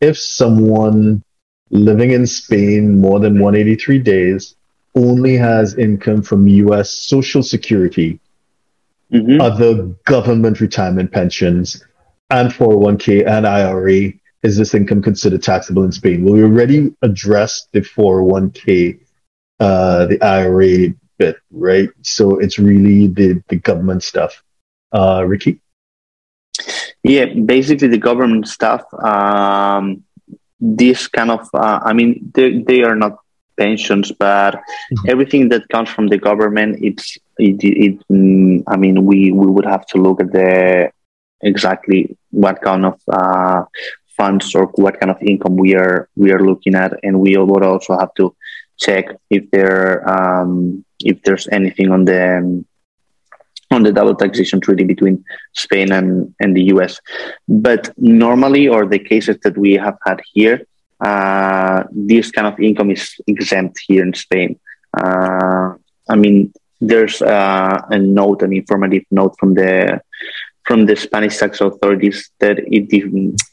if someone living in Spain more than 183 days only has income from US Social Security, Mhm. other government retirement pensions, and 401k and IRA, is this income considered taxable in Spain? Well, we already addressed the 401k, uh, the IRA bit, right? So it's really the, the government stuff. Uh, Ricky? Yeah, basically the government stuff. Um, this kind of, uh, I mean, they, they are not pensions, but Mhm. everything that comes from the government, it's, it, it, mm, I mean, we, we would have to look at the exactly what kind of uh, funds or what kind of income we are we are looking at, and we would also have to check if there um, if there's anything on the um, on the double taxation treaty between Spain and, and the US. But normally, or the cases that we have had here, uh, this kind of income is exempt here in Spain. Uh, I mean, there's uh, a note, an informative note from the from the Spanish tax authorities that it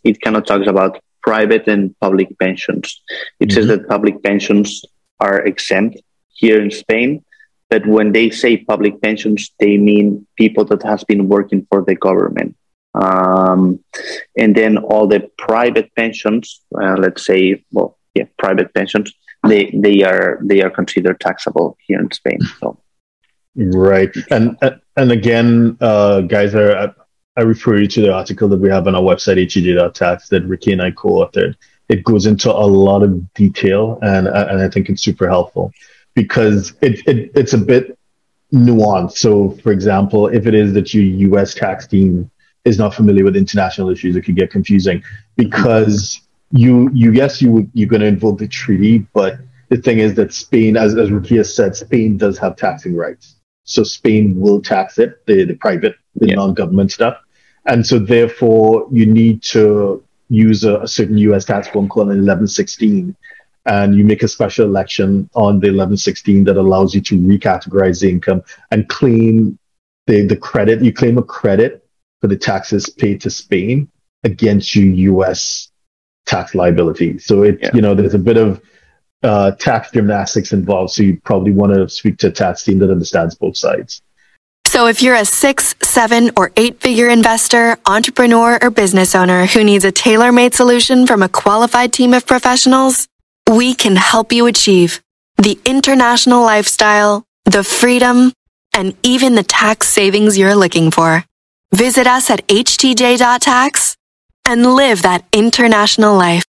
it kind of talks about private and public pensions. It says Mhm. that public pensions are exempt here in Spain, but when they say public pensions, they mean people that has been working for the government. Um, and then all the private pensions, uh, let's say, well, yeah, private pensions, they they are they are considered taxable here in Spain. So Right. And and again, uh, guys, I, I refer you to the article that we have on our website, htj.tax, that Ricky and I co-authored. It goes into a lot of detail, and and I think it's super helpful because it, it it's a bit nuanced. So, for example, if it is that your U.S. tax team is not familiar with international issues, it could get confusing because you you yes you you're going to invoke the treaty, but the thing is that Spain, as as has said, Spain does have taxing rights. So Spain will tax it, the, the private, the Yeah. non-government stuff. And so therefore you need to use a, a certain US tax form called an 1116. And you make a special election on the 1116 that allows you to recategorize the income and claim the, the credit. You claim a credit for the taxes paid to Spain against your US tax liability. So it, Yeah. you know, there's a bit of uh, tax gymnastics involved. So you probably want to speak to a tax team that understands both sides. So if you're a six, seven, or eight figure investor, entrepreneur, or business owner who needs a tailor made solution from a qualified team of professionals, we can help you achieve the international lifestyle, the freedom, and even the tax savings you're looking for. Visit us at htj.tax and live that international life.